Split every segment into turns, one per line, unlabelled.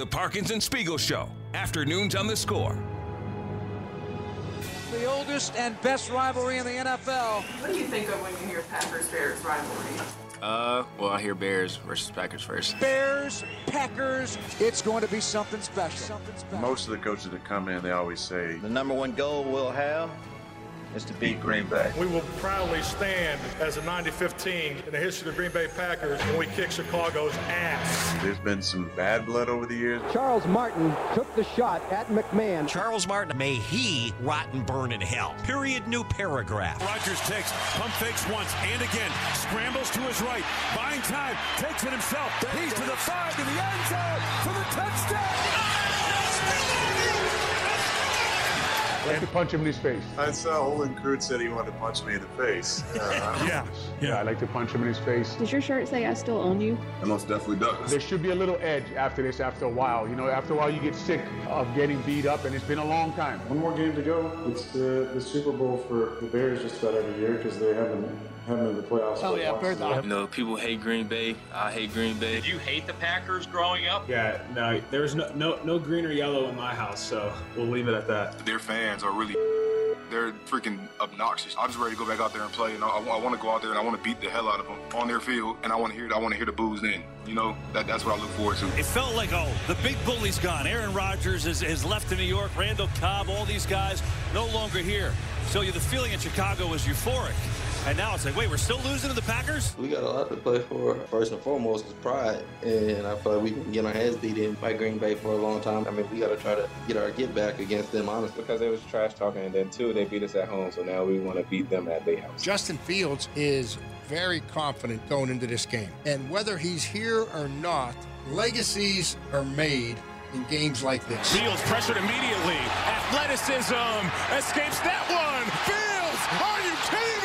The Parkins and Spiegel Show. Afternoons on the score.
The oldest and best rivalry in the NFL.
What do you think of when you hear Packers Bears rivalry?
Uh, well, I hear Bears versus Packers first.
Bears, Packers, it's going to be something special. Something special.
Most of the coaches that come in, they always say
the number one goal we'll have is to beat Green Bay.
We will proudly stand as a 90-15 in the history of the Green Bay Packers when we kick Chicago's ass.
There's been some bad blood over the years.
Charles Martin took the shot at McMahon.
Charles Martin, may he rot and burn in hell. Period, new paragraph.
Rodgers takes, pump fakes once and again, scrambles to his right, buying time, takes it himself. He's to the five, to the end zone, for the touchdown.
I like to punch him in his face.
I saw Olin Kreutz said he wanted to punch me in the face.
Uh, yeah. yeah, I like to punch him in his face.
Does your shirt say I still own you?
It most definitely does.
There should be a little edge after this after a while. You know, after a while you get sick of getting beat up, and it's been a long time.
One more game to go. It's the, the Super Bowl for the Bears just about every year because they haven't haven't in the playoffs.
Oh yeah, Bears.
You know, people hate Green Bay. I hate Green Bay.
Did you hate the Packers growing up?
Yeah, no, there was no no no green or yellow in my house, so we'll leave it at that.
Their fans are really they're freaking obnoxious. I'm just ready to go back out there and play, and I, I want to go out there and I want to beat the hell out of them on their field, and I want to hear I want to hear the boos then. You know, that that's what I look forward to.
It felt like oh, the big bully's gone. Aaron Rodgers is, is left in New York. Randall Cobb, all these guys no longer here. So you the feeling in Chicago was euphoric. And now it's like, wait, we're still losing to the Packers?
We got a lot to play for. First and foremost is pride. And I feel like we've been getting our heads beat in by Green Bay for a long time. I mean, we got to try to get our get back against them, honestly.
Because they was trash talking, and then two, they beat us at home. So now we want to beat them at their house.
Justin Fields is very confident going into this game. And whether he's here or not, legacies are made in games like this.
Fields pressured immediately. Athleticism escapes that one. Fields, are you kidding me?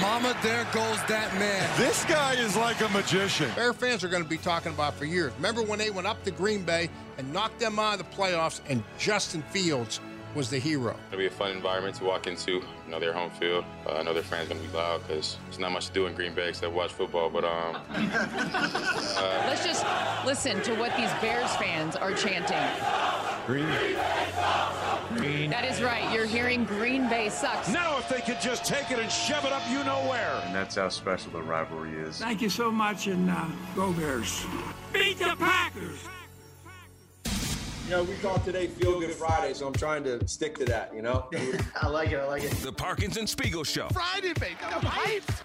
Mama, there goes that man.
This guy is like a magician.
Bear fans are going to be talking about for years. Remember when they went up to Green Bay and knocked them out of the playoffs, and Justin Fields was the hero.
It'll be a fun environment to walk into. You know, their home field. Uh, I know their fans going to be loud because there's not much to do in Green Bay except watch football. But um,
uh, let's just listen to what these Bears fans are chanting.
Green.
Green. That is right. You're hearing Green Bay sucks.
Now, if they could just take it and shove it up, you know where.
And that's how special the rivalry is.
Thank you so much, and uh, go Bears. Beat the Packers.
You know, we call today Feel Good Friday, so I'm trying to stick to that, you know?
I like it, I like it.
The Parkins and Spiegel Show.
Friday, baby.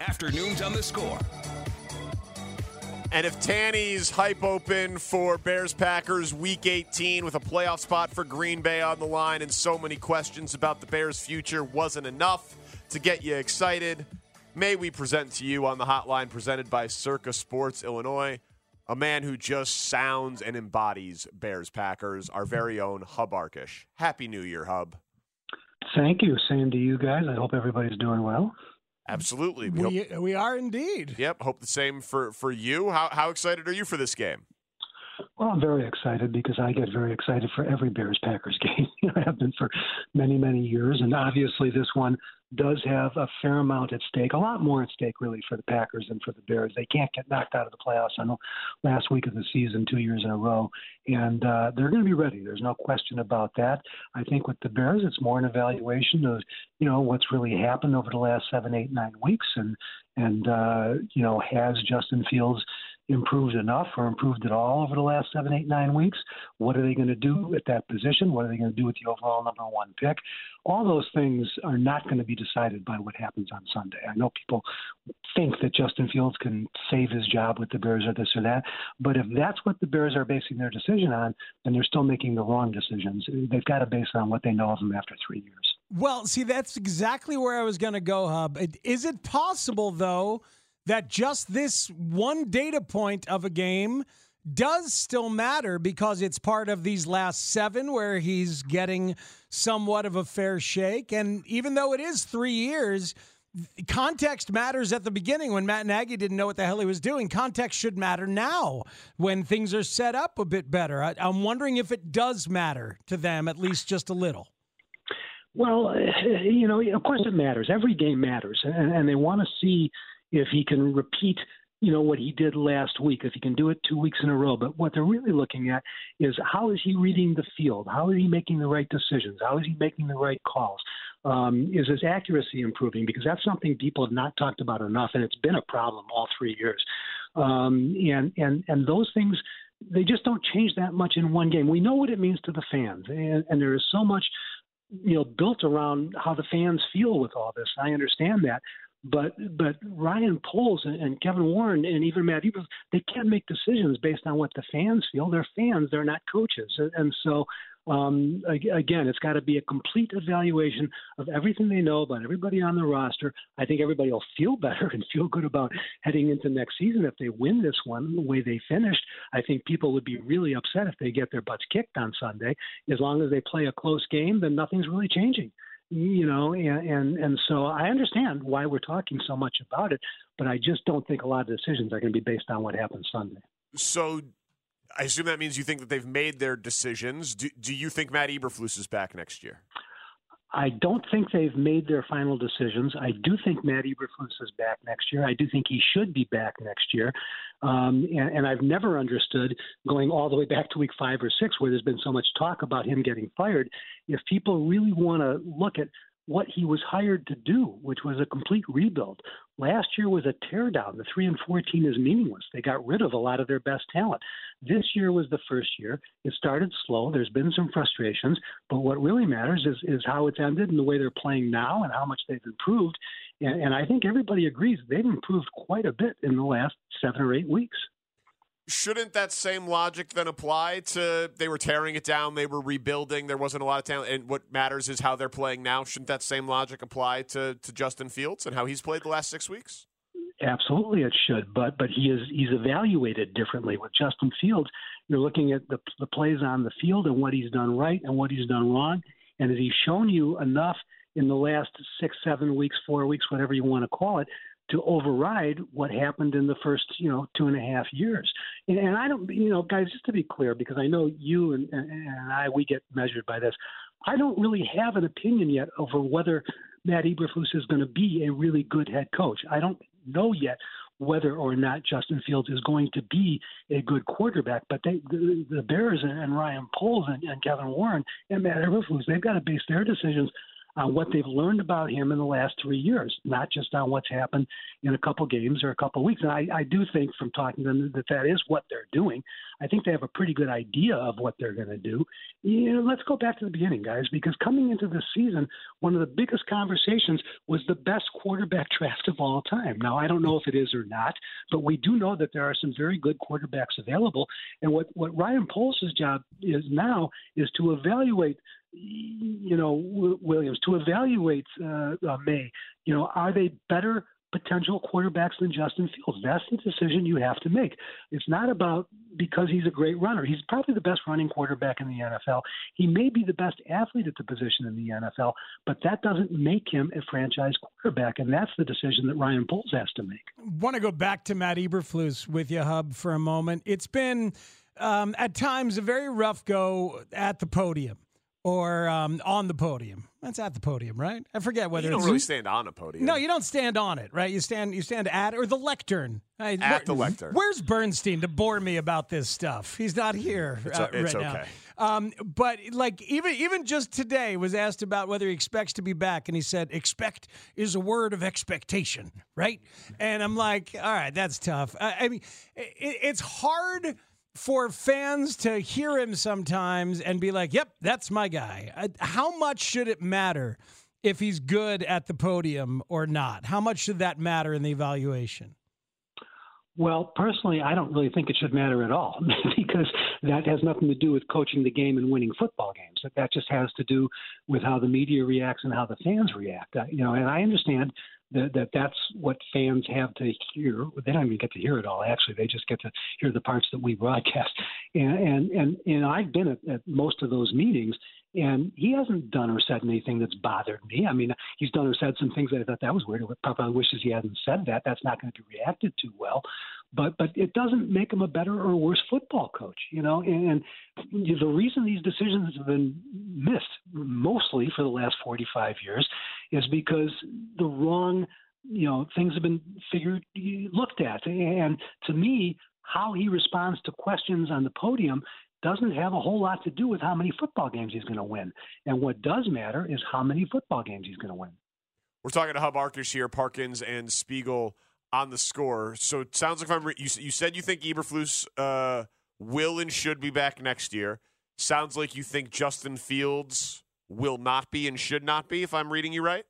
Afternoons on the score.
And if Tanny's hype open for Bears Packers week 18 with a playoff spot for Green Bay on the line and so many questions about the Bears' future wasn't enough to get you excited, may we present to you on the hotline presented by Circa Sports Illinois a man who just sounds and embodies Bears Packers, our very own Hub Arkush. Happy New Year, Hub.
Thank you. Same to you guys. I hope everybody's doing well.
Absolutely.
We, we, hope, we are indeed.
Yep. Hope the same for, for you. How, how excited are you for this game?
Well, I'm very excited because I get very excited for every Bears Packers game. I have been for many, many years. And obviously, this one does have a fair amount at stake, a lot more at stake, really, for the Packers than for the Bears. They can't get knocked out of the playoffs. I know last week of the season, two years in a row, and uh, they're going to be ready. There's no question about that. I think with the Bears, it's more an evaluation of you know what's really happened over the last seven, eight, nine weeks, and and uh, you know has Justin Fields improved enough or improved at all over the last seven, eight, nine weeks? What are they going to do at that position? What are they going to do with the overall number one pick? All those things are not going to be decided by what happens on Sunday. I know people think that Justin Fields can save his job with the Bears or this or that, but if that's what the Bears are basing their decision on, then they're still making the wrong decisions. They've got to base it on what they know of him after three years.
Well, see, that's exactly where I was going to go, Hub. Is it possible, though, that just this one data point of a game does still matter because it's part of these last seven where he's getting somewhat of a fair shake? And even though it is three years, context matters at the beginning when Matt Nagy didn't know what the hell he was doing. Context should matter now when things are set up a bit better. I, am wondering if it does matter to them, at least just a little.
Well, uh, you know, of course it matters. Every game matters, and they want to see if he can repeat you know what he did last week if he can do it two weeks in a row. But what they're really looking at is how is he reading the field? How is he making the right decisions? How is he making the right calls? Um, is his accuracy improving? Because that's something people have not talked about enough and it's been a problem all three years. Um, and and and those things they just don't change that much in one game. We know what it means to the fans and, and there is so much you know built around how the fans feel with all this. I understand that but but Ryan Poles and, and Kevin Warren and even Matt Eberflus, they can't make decisions based on what the fans feel. They're fans, they're not coaches, and, so um, again, it's got to be a complete evaluation of everything they know about everybody on the roster. I think everybody will feel better and feel good about heading into next season if they win this one the way they finished. I think people would be really upset if they get their butts kicked on Sunday. As long as they play a close game, then nothing's really changing you know, and, and and so I understand why we're talking so much about it, but I just don't think a lot of decisions are going to be based on what happens Sunday.
So, I assume that means you think that they've made their decisions. Do, do you think Matt Eberflus is back next year?
I don't think they've made their final decisions. I do think Matt Eberflus is back next year. I do think he should be back next year. Um, and, and I've never understood going all the way back to week five or six, where there's been so much talk about him getting fired. If people really want to look at what he was hired to do, which was a complete rebuild. Last year was a teardown. The 3 and 14 is meaningless. They got rid of a lot of their best talent. This year was the first year. It started slow. There's been some frustrations, but what really matters is, is how it's ended and the way they're playing now and how much they've improved. And, and I think everybody agrees they've improved quite a bit in the last seven or eight weeks
shouldn't that same logic then apply to they were tearing it down, they were rebuilding, there wasn't a lot of talent, and what matters is how they're playing now? Shouldn't that same logic apply to, to Justin Fields and how he's played the last six weeks?
Absolutely, it should, but but he is he's evaluated differently with Justin Fields. You're looking at the the plays on the field and what he's done right and what he's done wrong, and has he shown you enough in the last six, seven weeks, four weeks, whatever you want to call it, to override what happened in the first, you know, two and a half years. And, I don't, you know, guys, just to be clear, because I know you and, and I, we get measured by this. I don't really have an opinion yet over whether Matt Eberflus is going to be a really good head coach. I don't know yet whether or not Justin Fields is going to be a good quarterback. But they, the, the Bears and, and Ryan Poles and, and Kevin Warren and Matt Eberflus, they've got to base their decisions on what they've learned about him in the last three years, not just on what's happened in a couple games or a couple weeks. And I, I do think from talking to them that that is what they're doing. I think they have a pretty good idea of what they're going to do. You know, let's go back to the beginning, guys, because coming into this season, one of the biggest conversations was the best quarterback draft of all time. Now, I don't know if it is or not, but we do know that there are some very good quarterbacks available. And what, what Ryan Poles' job is now is to evaluate you know, Williams to evaluate uh, uh, Maye. You know, are they better potential quarterbacks than Justin Fields? That's the decision you have to make. It's not about because he's a great runner. He's probably the best running quarterback in the NFL. He may be the best athlete at the position in the NFL, but that doesn't make him a franchise quarterback, and that's the decision that Ryan Poles has to make.
Want to go back to Matt Eberflus with you, Hub, for a moment? It's been um, at times a very rough go at the podium or um, on the podium? That's at the podium, right? I forget whether
You don't really stand on a podium.
No, you don't stand on it, right? You stand you stand at or the lectern.
At
where-
the lectern.
Where's Bernstein to bore me about this stuff? He's not here
It's
uh,
it's
right now.
okay.
Um, but like even even just today was asked about whether he expects to be back, and he said expect is a word of expectation, right? And I'm like, all right, that's tough. I, I mean, it, it's hard for fans to hear him sometimes and be like, "Yep, that's my guy." Uh, How much should it matter if he's good at the podium or not? How much should that matter in the evaluation?
Well, personally, I don't really think it should matter at all because that has nothing to do with coaching the game and winning football games. That just has to do with how the media reacts and how the fans react. You know, and I understand that, that that's what fans have to hear. They don't even get to hear it all. Actually, they just get to hear the parts that we broadcast. And and and, and I've been at, at most of those meetings, and he hasn't done or said anything that's bothered me. I mean, he's done or said some things that I thought that was weird. Probably wishes he hadn't said that. That's not going to be reacted to well. But but it doesn't make him a better or worse football coach, you know. And, and the reason these decisions have been missed mostly for the last 45 years is because the wrong you know things have been figured looked at and to me how he responds to questions on the podium doesn't have a whole lot to do with how many football games he's going to win. And what does matter is how many football games he's going to win.
We're talking to Hub Arkush here, Parkins and Spiegel on the score. So it sounds like if I'm re- you, you said you think Eberflus uh, will and should be back next year. Sounds like you think Justin Fields will not be and should not be. If I'm reading you right.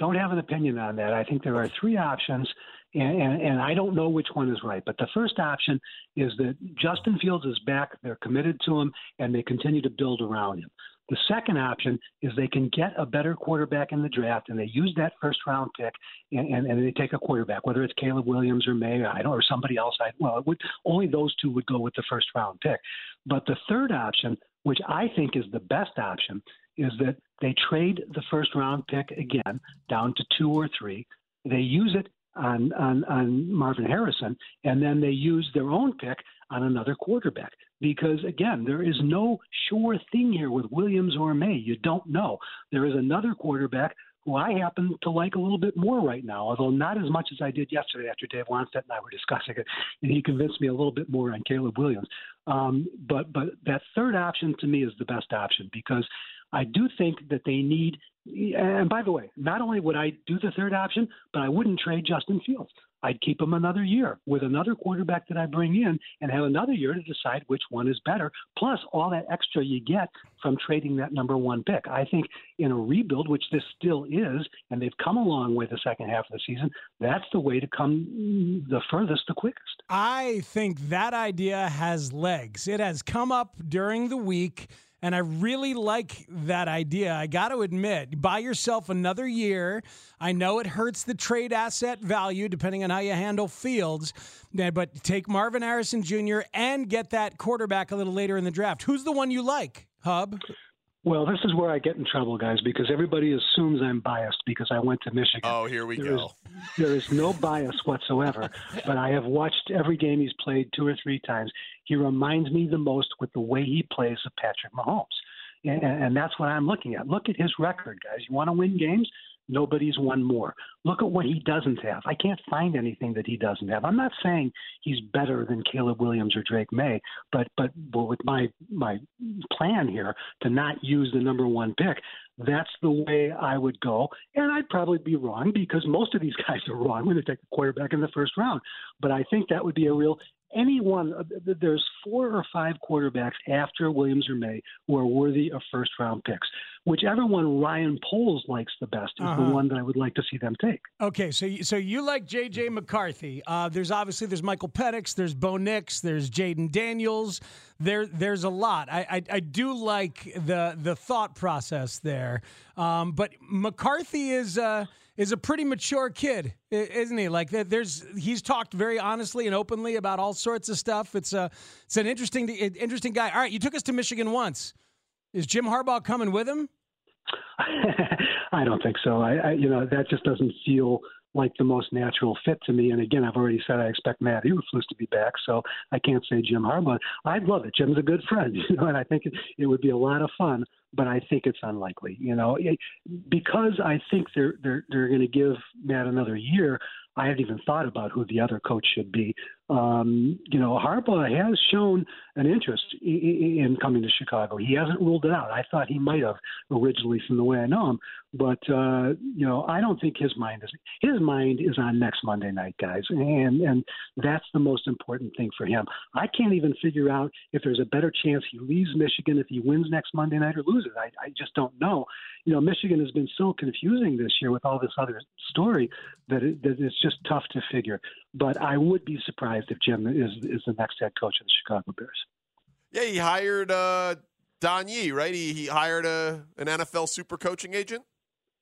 Don't have an opinion on that. I think there are three options, and, and, and I don't know which one is right. But the first option is that Justin Fields is back, they're committed to him, and they continue to build around him. The second option is they can get a better quarterback in the draft, and they use that first round pick, and, and, and they take a quarterback, whether it's Caleb Williams or Maye, I don't, or somebody else. I, well, would, only those two would go with the first round pick. But the third option, which I think is the best option, is that they trade the first round pick again down to two or three. They use it on, on, on Marvin Harrison, and then they use their own pick on another quarterback. Because again, there is no sure thing here with Williams or Maye. You don't know. There is another quarterback who I happen to like a little bit more right now, although not as much as I did yesterday after Dave Wannstedt and I were discussing it, and he convinced me a little bit more on Caleb Williams. Um, but but that third option to me is the best option because I do think that they need. And by the way, not only would I do the third option, but I wouldn't trade Justin Fields. I'd keep him another year with another quarterback that I bring in and have another year to decide which one is better, plus all that extra you get from trading that number one pick. I think in a rebuild, which this still is, and they've come a long way the second half of the season, that's the way to come the furthest, the quickest.
I think that idea has legs. It has come up during the week. And I really like that idea. I got to admit, buy yourself another year. I know it hurts the trade asset value depending on how you handle Fields, eh, but take Marvin Harrison Jr. and get that quarterback a little later in the draft. Who's the one you like, Hub?
Well, this is where I get in trouble, guys, because everybody assumes I'm biased because I went to Michigan.
Oh, here we
there
go.
Is, there is no bias whatsoever, but I have watched every game he's played two or three times. He reminds me the most with the way he plays of Patrick Mahomes. And, and that's what I'm looking at. Look at his record, guys. You want to win games? Nobody's won more. Look at what he doesn't have. I can't find anything that he doesn't have. I'm not saying he's better than Caleb Williams or Drake Maye, but but, but with my my plan here to not use the number one pick, that's the way I would go. And I'd probably be wrong because most of these guys are wrong when they take a quarterback in the first round. But I think that would be a real anyone. There's four or five quarterbacks after Williams or Maye who are worthy of first round picks. Whichever one Ryan Poles likes the best is
Uh-huh.
the one that I would like to see them take.
Okay, so you- so you like J.J. McCarthy? Uh, there's obviously there's Michael Penix, there's Bo Nix, there's Jayden Daniels. There there's a lot. I, I I do like the the thought process there, um, but McCarthy is uh, is a pretty mature kid, isn't he? Like there- there's he's talked very honestly and openly about all sorts of stuff. It's a it's an interesting interesting guy. All right, you took us to Michigan once. Is Jim Harbaugh coming with him?
I don't think so. I, I you know that just doesn't feel like the most natural fit to me. And again, I've already said I expect Matt Eberflus to be back, so I can't say Jim Harbaugh. I'd love it. Jim's a good friend, you know, and I think it, it would be a lot of fun but I think it's unlikely. You know, it, because I think they're they're they're going to give Matt another year. I haven't even thought about who the other coach should be. Um, you know, Harbaugh has shown an interest in, in coming to Chicago. He hasn't ruled it out. I thought he might have originally from the way I know him, but uh, you know, I don't think his mind is his mind is on next Monday night, guys, and and that's the most important thing for him. I can't even figure out if there's a better chance he leaves Michigan if he wins next Monday night or loses. I, I just don't know. You know, Michigan has been so confusing this year with all this other story that, it, that it's just tough to figure. But I would be surprised if Jim is is the next head coach of the Chicago Bears.
Yeah, he hired uh, Don Yee, right? He, he hired a, an NFL super coaching agent.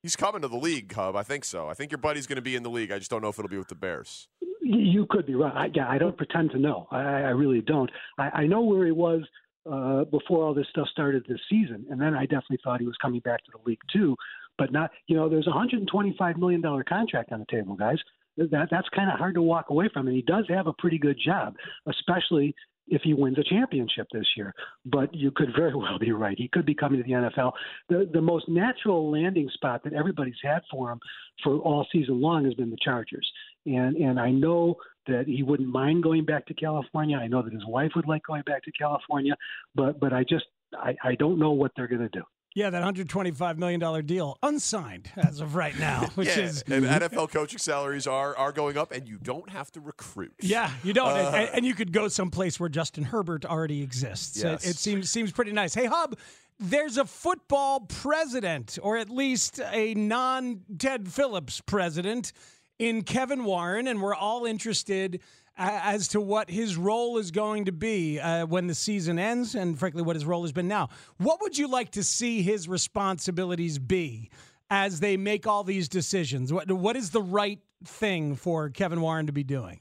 He's coming to the league, Hub. I think so. I think your buddy's going to be in the league. I just don't know if it'll be with the Bears.
You could be right. I, yeah, I don't pretend to know. I, I really don't. I, I know where he was uh, before all this stuff started this season, and then I definitely thought he was coming back to the league too. But not, you know, there's a 125 million dollar contract on the table, guys. That that's kind of hard to walk away from, and he does have a pretty good job, especially if he wins a championship this year. But you could very well be right. He could be coming to the NFL. The the most natural landing spot that everybody's had for him for all season long has been the Chargers. And and I know that he wouldn't mind going back to California. I know that his wife would like going back to California, but but I just I, I don't know what they're to do.
Yeah, that $125 million deal, unsigned as of right now, which
yeah,
is.
And NFL coaching salaries are, are going up, and you don't have to recruit.
Yeah, you don't.
Uh,
and, and, you could go someplace where Justin Herbert already exists.
Yes.
It, it seems, seems pretty nice. Hey, Hub, there's a football president, or at least a non Ted Phillips president, in Kevin Warren, and we're all interested as to what his role is going to be uh, when the season ends, and frankly, what his role has been now. What would you like to see his responsibilities be as they make all these decisions? What, what is the right thing for Kevin Warren to be doing?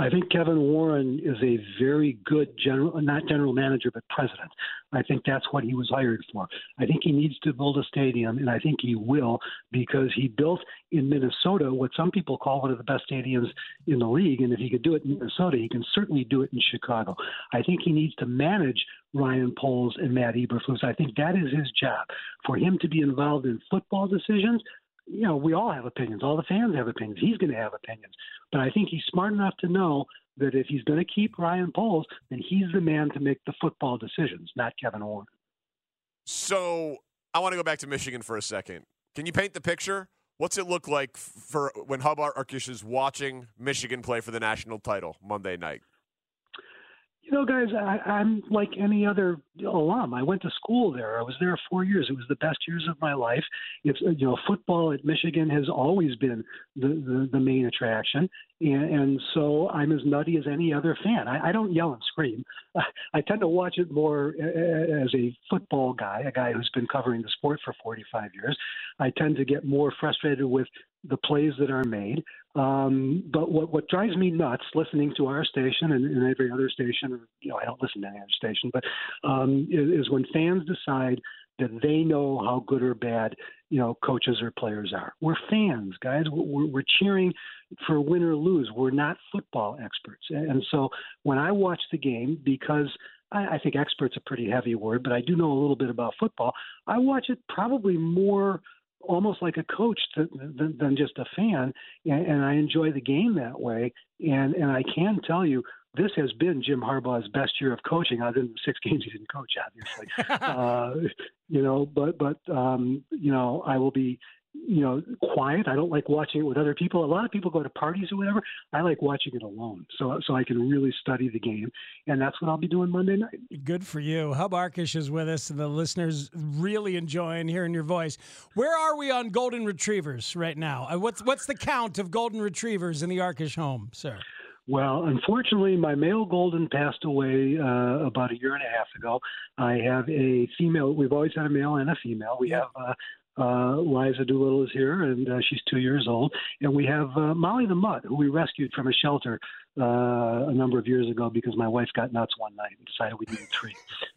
I think Kevin Warren is a very good general, not general manager, but president. I think that's what he was hired for. I think he needs to build a stadium, and I think he will because he built in Minnesota what some people call one of the best stadiums in the league. And if he could do it in Minnesota, he can certainly do it in Chicago. I think he needs to manage Ryan Poles and Matt Eberflus. I think that is his job. For him to be involved in football decisions, you know, we all have opinions. All the fans have opinions. He's going to have opinions. But I think he's smart enough to know that if he's going to keep Ryan Poles, then he's the man to make the football decisions, not Kevin Warren.
So I want to go back to Michigan for a second. Can you paint the picture? What's it look like for when Hub Arkush is watching Michigan play for the national title Monday night?
You know, guys, I, I'm like any other alum. I went to school there. I was there four years. It was the best years of my life. It's you know, football at Michigan has always been the the, the main attraction, and, and so I'm as nutty as any other fan. I, I don't yell and scream. I, I tend to watch it more as a football guy, a guy who's been covering the sport for 45 years. I tend to get more frustrated with the plays that are made. Um, but what what drives me nuts, listening to our station and, and every other station, or you know, I don't listen to any other station, but um, is, is when fans decide that they know how good or bad you know coaches or players are. We're fans, guys. We're, we're cheering for win or lose. We're not football experts, and so when I watch the game, because I, I think expert's a pretty heavy word, but I do know a little bit about football. I watch it probably more almost like a coach to, than, than just a fan, and, and I enjoy the game that way. And and I can tell you, this has been Jim Harbaugh's best year of coaching, other than six games he didn't coach, obviously. uh, you know, but but um, you know, I will be you know, quiet. I don't like watching it with other people. A lot of people go to parties or whatever. I like watching it alone, so so I can really study the game, and that's what I'll be doing Monday night.
Good for you. Hub Arkush is with us, and the listeners really enjoying hearing your voice. Where are we on golden retrievers right now? Uh, what's what's the count of golden retrievers in the Arkush home, sir?
Well, unfortunately, my male golden passed away uh, about a year and a half ago. I have a female. We've always had a male and a female. We have uh, uh, Liza Doolittle is here, and uh, she's two years old. And we have uh, Molly the Mutt, who we rescued from a shelter uh, a number of years ago because my wife got nuts one night and decided we needed three.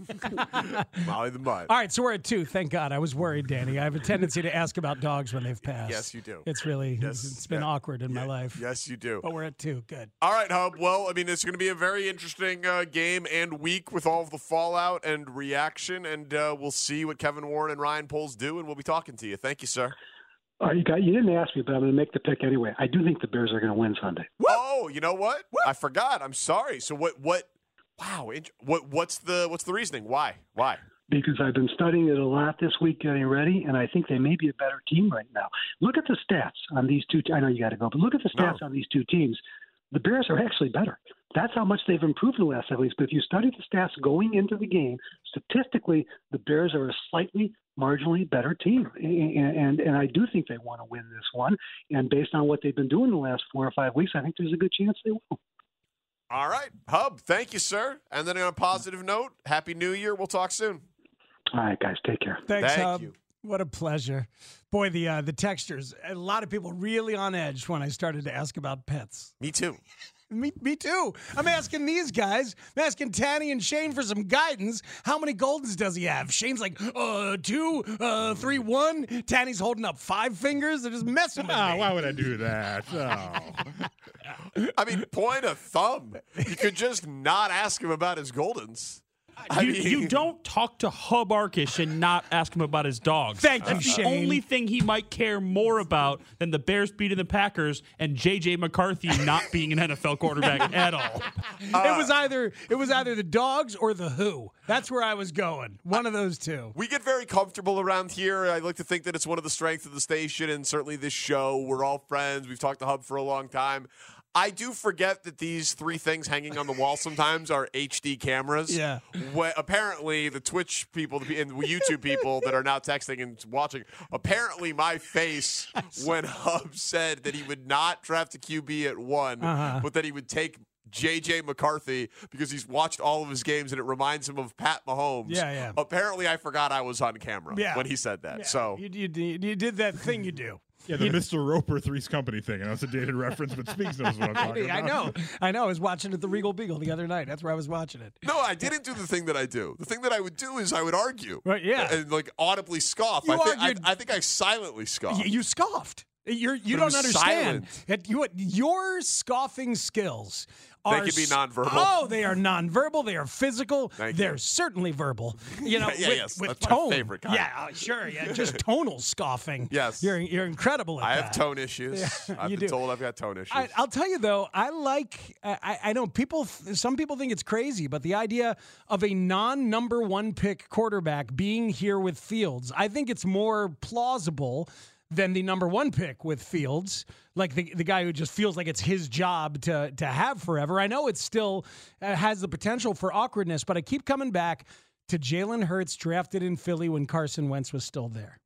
Molly the Mud.
All right, so we're at two. Thank God. I was worried, Danny. I have a tendency to ask about dogs when they've passed.
Yes, you do.
It's really
Yes.
it's been
Yeah.
awkward in my life.
Yes, you do.
But we're at two. Good.
All right, Hub. Well, I mean, it's going to be a very interesting uh, game and week with all of the fallout and reaction, and uh, we'll see what Kevin Warren and Ryan Poles do, and we'll be talking to you. Thank you, sir.
All right, you, got, you didn't ask me, but I'm going to make the pick anyway. I do think the Bears are going to win Sunday.
Oh, you know what? I forgot. I'm sorry. So what? What? Wow. int- What? What's the What's the reasoning? Why? Why?
because I've been studying it a lot this week, getting ready, and I think they may be a better team right now. Look at the stats on these two. I know you got to go, but look at the stats on these two teams. The Bears are actually better. That's how much they've improved in the last several weeks. But if you study the stats going into the game, statistically, the Bears are a slightly marginally better team, and and, and I do think they want to win this one. And based on what they've been doing the last four or five weeks, I think there's a good chance they will.
All right, Hub. Thank you, sir. And then on a positive note, Happy New Year. We'll talk soon.
All right, guys, take care.
Thanks,
Thank
Hub.
you.
What a pleasure. Boy, the uh, the textures. A lot of people really on edge when I started to ask about pets.
Me too.
Me, me too. I'm asking these guys. I'm asking Tanny and Shane for some guidance. How many Goldens does he have? Shane's like, uh, two, uh, three, one. Tanny's holding up five fingers. They're just messing with
Ah,
me.
why would I do that? Oh.
I mean, point a thumb. You could just not ask him about his Goldens. I
You,
mean-
you don't talk to Hub Arkush and not ask him about his dogs.
Thank you,
That's the
Shane.
only thing he might care more about than the Bears beating the Packers and J.J. McCarthy not being an NFL quarterback at all.
it was uh, either it was either the dogs or the who. That's where I was going. One of those two.
We get very comfortable around here. I like to think that it's one of the strengths of the station and certainly this show. We're all friends. We've talked to Hub for a long time. I do forget that these three things hanging on the wall sometimes are HD cameras.
Yeah.
Wh- apparently, the Twitch people the- and the YouTube people that are now texting and watching, apparently my face when Hub said that he would not draft a QB at one,
Uh-huh.
but that he would take JJ McCarthy because he's watched all of his games and it reminds him of Pat Mahomes.
Yeah, yeah.
Apparently, I forgot I was on camera
Yeah.
when he said that.
Yeah,
So
you, you, you did that thing you do.
Yeah, the Mr. Roper Three's Company thing. I know it's a dated reference, but Speaks knows what I'm talking
I
about.
I know. I know. I was watching it at the Regal Beagle the other night. That's where I was watching it.
no, I didn't do the thing that I do. The thing that I would do is I would argue,
Right, yeah.
and like audibly scoff.
You
I, think, I,
argued-
I think I silently scoff.
Y- You scoffed. You're, you
But it
don't
was
understand.
silent.
It- you, your scoffing skills
They can be nonverbal.
Oh, they are nonverbal. They are physical.
Thank
They're
you.
certainly verbal. You know,
Yeah,
with,
yes,
with
that's my
tone.
favorite kind.
Yeah, uh, sure. Yeah, just tonal scoffing.
Yes.
you're you're incredible at
I
that.
have tone issues.
Yeah,
I've been
do.
told I've got tone issues.
I, I'll tell you though, I like. I, I know people. Some people think it's crazy, but the idea of a non-number one pick quarterback being here with Fields, I think it's more plausible than the number one pick with Fields, like the the guy who just feels like it's his job to to have forever. I know it still uh, has the potential for awkwardness, but I keep coming back to Jalen Hurts drafted in Philly when Carson Wentz was still there.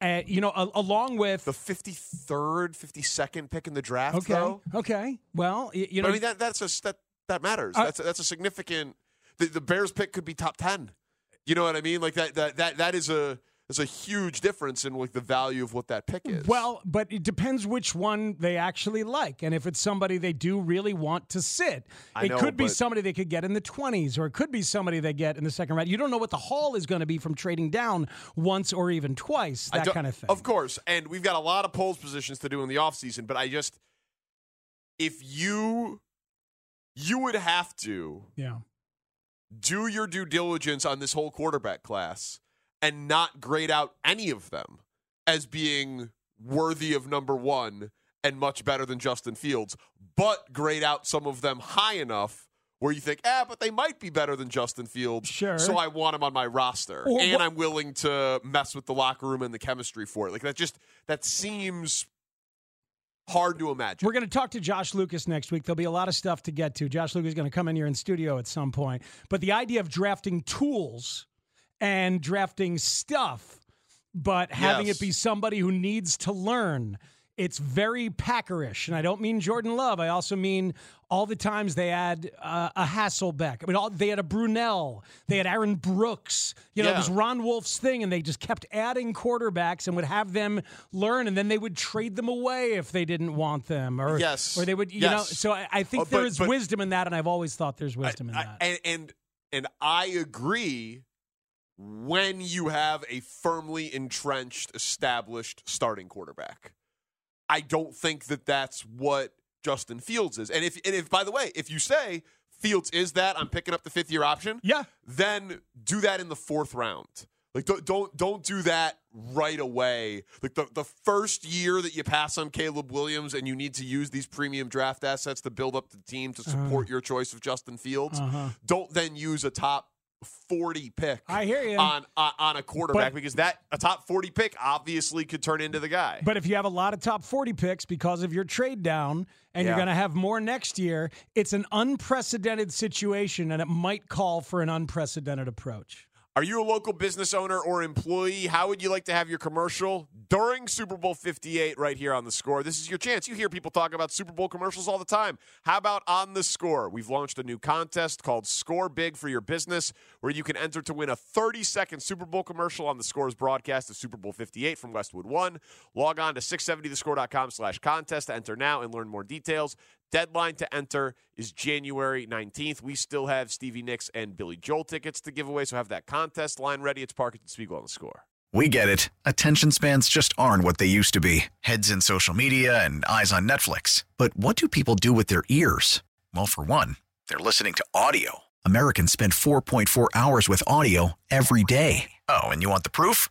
And you know, a, along with
the 53rd, 52nd pick in the draft,
Okay.
though.
Okay. Well, y- you
But
know,
I mean, that, that's a, that, that matters.
Uh,
that's, a, that's a significant. The, the Bears pick could be top 10. You know what I mean? Like that, that, that, that is a. Is a huge difference in like the value of what that pick is.
Well, but it depends which one they actually like, and if it's somebody they do really want to sit,
I
it
know,
could be somebody they could get in the twenties, or it could be somebody they get in the second round. You don't know what the haul is going to be from trading down once or even twice, that kind of thing.
Of course. And we've got a lot of polls positions to do in the offseason, but I just if you you would have to
Yeah.
do your due diligence on this whole quarterback class and not grade out any of them as being worthy of number 1 and much better than Justin Fields, but grade out some of them high enough where you think, ah, but they might be better than Justin Fields.
Sure.
So I want him on my roster.
Or
and
what-
I'm willing to mess with the locker room and the chemistry for it. Like that just that seems hard to imagine.
We're going to talk to Josh Lucas next week. There'll be a lot of stuff to get to. Josh Lucas is going to come in here in studio at some point. But the idea of drafting tools and drafting stuff, but having
Yes.
it be somebody who needs to learn it's very Packerish, and I don't mean Jordan Love. I also mean all the times they had uh, a Hasselbeck. I mean, all, they had a Brunell. They had Aaron Brooks. You know,
Yeah.
it was Ron Wolf's thing, and they just kept adding quarterbacks and would have them learn, and then they would trade them away if they didn't want them, or
Yes.
or they would, you
Yes.
know. So I, I think
Oh, but-
there is
but-
wisdom in that, and I've always thought there's wisdom in
I-
that.
and and and I agree when you have a firmly entrenched, established starting quarterback. I don't think that that's what Justin Fields is. And if and if by the way, if you say Fields is that, I'm picking up the fifth year option.
Yeah.
Then do that in the fourth round. Like don't don't, don't do that right away. Like the, the first year that you pass on Caleb Williams and you need to use these premium draft assets to build up the team to support your choice of Justin Fields.
Uh-huh.
Don't then use a top 40 pick
I hear you.
on on, on a quarterback
But-
because that a top 40 pick obviously could turn into the guy.
But if you have a lot of top 40 picks because of your trade down and you're going to have more next year, it's an unprecedented situation and it might call for an unprecedented approach.
Are you a local business owner or employee? How would you like to have your commercial during Super Bowl 58 right here on the score? This is your chance. You hear people talk about Super Bowl commercials all the time. How about on the score? We've launched a new contest called Score Big for Your Business, where you can enter to win a 30 second Super Bowl commercial on the score's broadcast of Super Bowl 58 from Westwood One. Log on to 670thescore.com slash contest to enter now and learn more details. Deadline to enter is January 19th. We still have Stevie Nicks and Billy Joel tickets to give away, so have that contest line ready. It's Parkins and Spiegel on the score.
We get it. Attention spans just aren't what they used to be heads in social media and eyes on Netflix. But what do people do with their ears? Well, for one, they're listening to audio. Americans spend 4.4 hours with audio every day. Oh, and you want the proof?